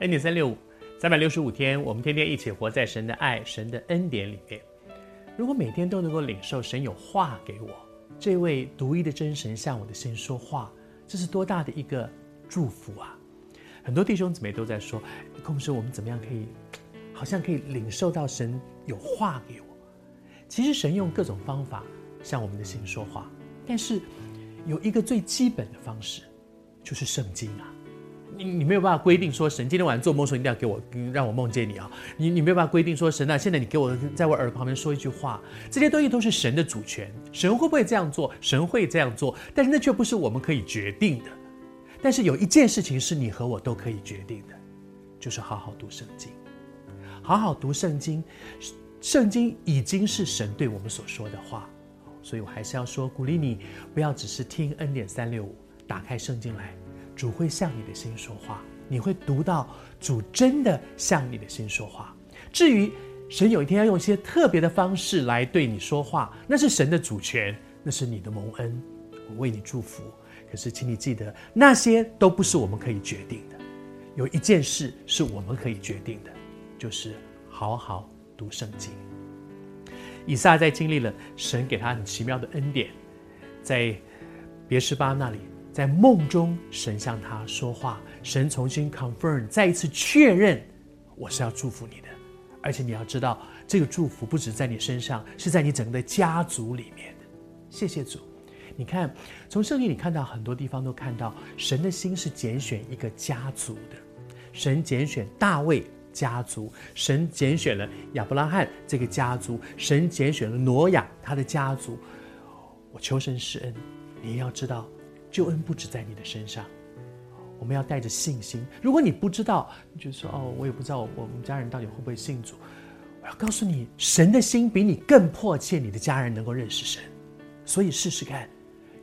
恩典三六五，三百六十五天，我们天天一起活在神的爱、神的恩典里面。如果每天都能够领受神有话给我，这位独一的真神向我的心说话，这是多大的一个祝福啊！很多弟兄姊妹都在说，公师，我们怎么样可以，好像可以领受到神有话给我？其实神用各种方法向我们的心说话，但是有一个最基本的方式，就是圣经啊。你你没有办法规定说，神今天晚上做梦时候一定要给我让我梦见你啊！你你没有办法规定说，神啊，现在你给我在我耳朵旁边说一句话，这些东西都是神的主权，神会不会这样做？神会这样做，但是那却不是我们可以决定的。但是有一件事情是你和我都可以决定的，就是好好读圣经，好好读圣经。圣经已经是神对我们所说的话，所以我还是要说，鼓励你不要只是听恩典三六五，打开圣经来。主会向你的心说话，你会读到主真的向你的心说话。至于神有一天要用一些特别的方式来对你说话，那是神的主权，那是你的蒙恩，我为你祝福。可是，请你记得，那些都不是我们可以决定的。有一件事是我们可以决定的，就是好好读圣经。以撒在经历了神给他很奇妙的恩典，在别是巴那里。在梦中，神向他说话，神重新 confirm，再一次确认，我是要祝福你的，而且你要知道，这个祝福不止在你身上，是在你整个的家族里面的。谢谢主，你看，从圣经里看到很多地方都看到，神的心是拣选一个家族的，神拣选大卫家族，神拣选了亚伯拉罕这个家族，神拣选了挪亚他的家族。我求神施恩，你要知道。救恩不止在你的身上，我们要带着信心。如果你不知道，你就说哦，我也不知道我们家人到底会不会信主。我要告诉你，神的心比你更迫切，你的家人能够认识神。所以试试看，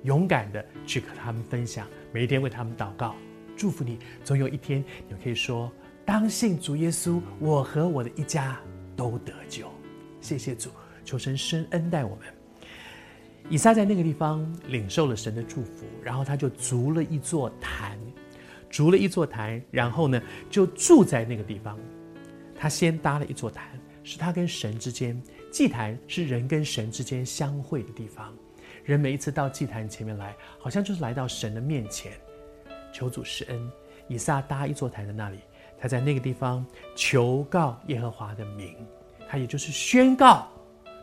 勇敢的去和他们分享，每一天为他们祷告，祝福你。总有一天，你可以说：当信主耶稣，我和我的一家都得救。谢谢主，求神深恩待我们。以撒在那个地方领受了神的祝福，然后他就筑了一座坛，筑了一座坛，然后呢就住在那个地方。他先搭了一座坛，是他跟神之间，祭坛是人跟神之间相会的地方。人每一次到祭坛前面来，好像就是来到神的面前，求主施恩。以撒搭一座坛在那里，他在那个地方求告耶和华的名，他也就是宣告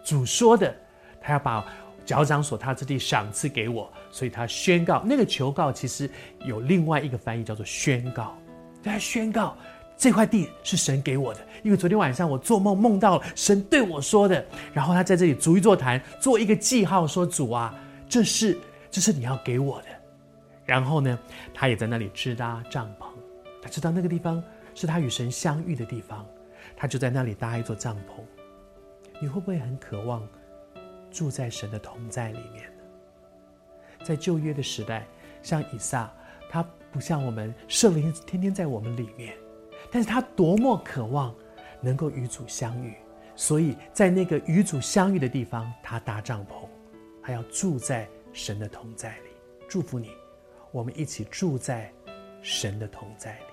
主说的，他要把。脚掌所踏之地赏赐给我，所以他宣告那个求告，其实有另外一个翻译叫做宣告。他宣告这块地是神给我的，因为昨天晚上我做梦梦到神对我说的。然后他在这里筑一座坛，做一个记号，说主啊，这是这是你要给我的。然后呢，他也在那里支搭帐篷，他知道那个地方是他与神相遇的地方，他就在那里搭一座帐篷。你会不会很渴望？住在神的同在里面？在旧约的时代，像以撒，他不像我们圣灵天天在我们里面，但是他多么渴望能够与主相遇，所以在那个与主相遇的地方，他搭帐篷，他要住在神的同在里。祝福你，我们一起住在神的同在里。